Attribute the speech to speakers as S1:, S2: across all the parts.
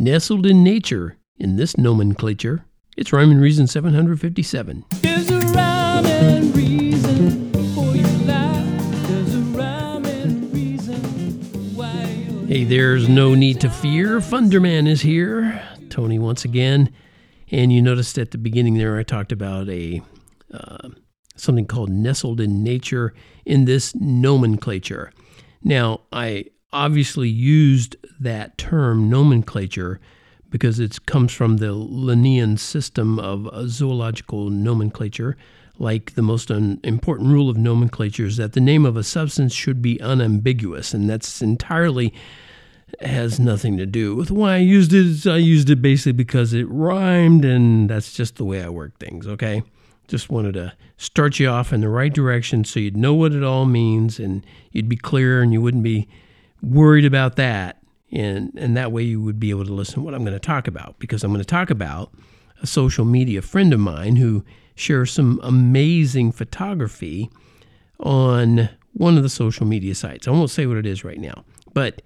S1: Nestled in nature in this nomenclature, it's Rhyme and Reason 757.
S2: There's a rhyme and reason for your life. There's a rhyme and reason
S1: Hey, there's no need to fear. Thunderman is here. Tony once again. And you noticed at the beginning there I talked about a uh, something called nestled in nature in this nomenclature. Now, I obviously used that term nomenclature because it comes from the Linnean system of zoological nomenclature. Like the most un- important rule of nomenclature is that the name of a substance should be unambiguous, and that's entirely has nothing to do with why I used it. I used it basically because it rhymed, and that's just the way I work things, okay? Just wanted to start you off in the right direction so you'd know what it all means and you'd be clear and you wouldn't be worried about that. And, and that way you would be able to listen to what I'm going to talk about because I'm going to talk about a social media friend of mine who shares some amazing photography on one of the social media sites. I won't say what it is right now, but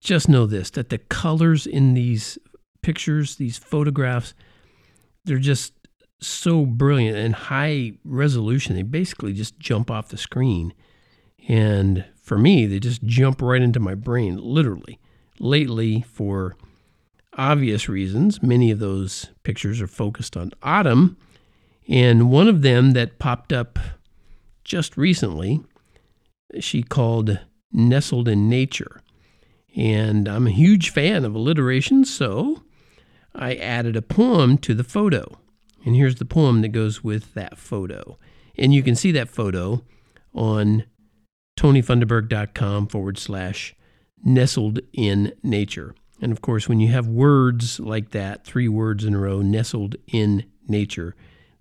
S1: just know this that the colors in these pictures, these photographs, they're just so brilliant and high resolution. They basically just jump off the screen. And for me, they just jump right into my brain, literally. Lately, for obvious reasons, many of those pictures are focused on autumn. And one of them that popped up just recently, she called Nestled in Nature. And I'm a huge fan of alliteration, so I added a poem to the photo. And here's the poem that goes with that photo. And you can see that photo on tonyfunderberg.com forward slash nestled in nature. And of course, when you have words like that, three words in a row, nestled in nature,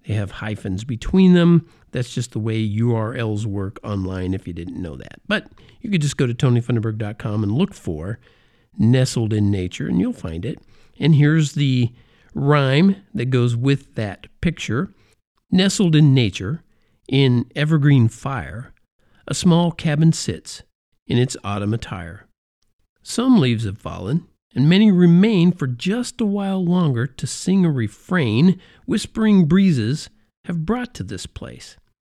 S1: they have hyphens between them. That's just the way URLs work online if you didn't know that. But you could just go to tonyfunderberg.com and look for nestled in nature and you'll find it. And here's the rhyme that goes with that picture. Nestled in nature, in evergreen fire, a small cabin sits in its autumn attire. Some leaves have fallen, and many remain for just a while longer to sing a refrain whispering breezes have brought to this place.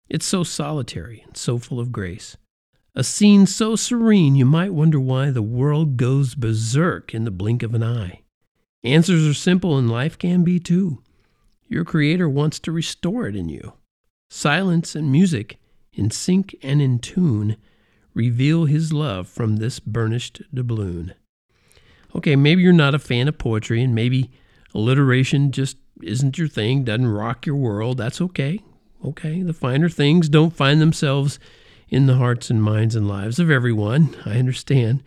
S1: It's so solitary and so full of grace. A scene so serene you might wonder why the world goes berserk in the blink of an eye. Answers are simple and life can be too. Your Creator wants to restore it in you. Silence and music, in sync and in tune, reveal His love from this burnished doubloon. Okay, maybe you're not a fan of poetry and maybe alliteration just isn't your thing, doesn't rock your world. That's okay. Okay, the finer things don't find themselves in the hearts and minds and lives of everyone. I understand.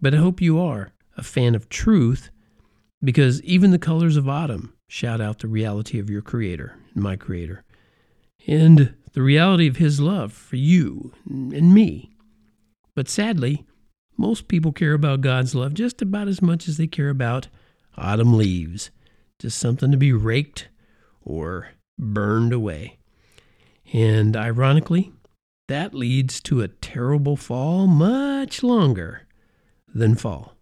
S1: But I hope you are a fan of truth because even the colors of autumn shout out the reality of your Creator, and my Creator, and the reality of His love for you and me. But sadly, most people care about God's love just about as much as they care about autumn leaves, just something to be raked or burned away. And ironically, that leads to a terrible fall much longer than fall.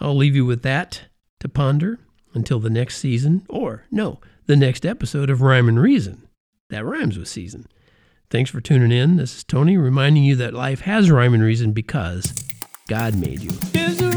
S1: I'll leave you with that to ponder until the next season, or no, the next episode of Rhyme and Reason. That rhymes with season. Thanks for tuning in. This is Tony reminding you that life has rhyme and reason because God made you.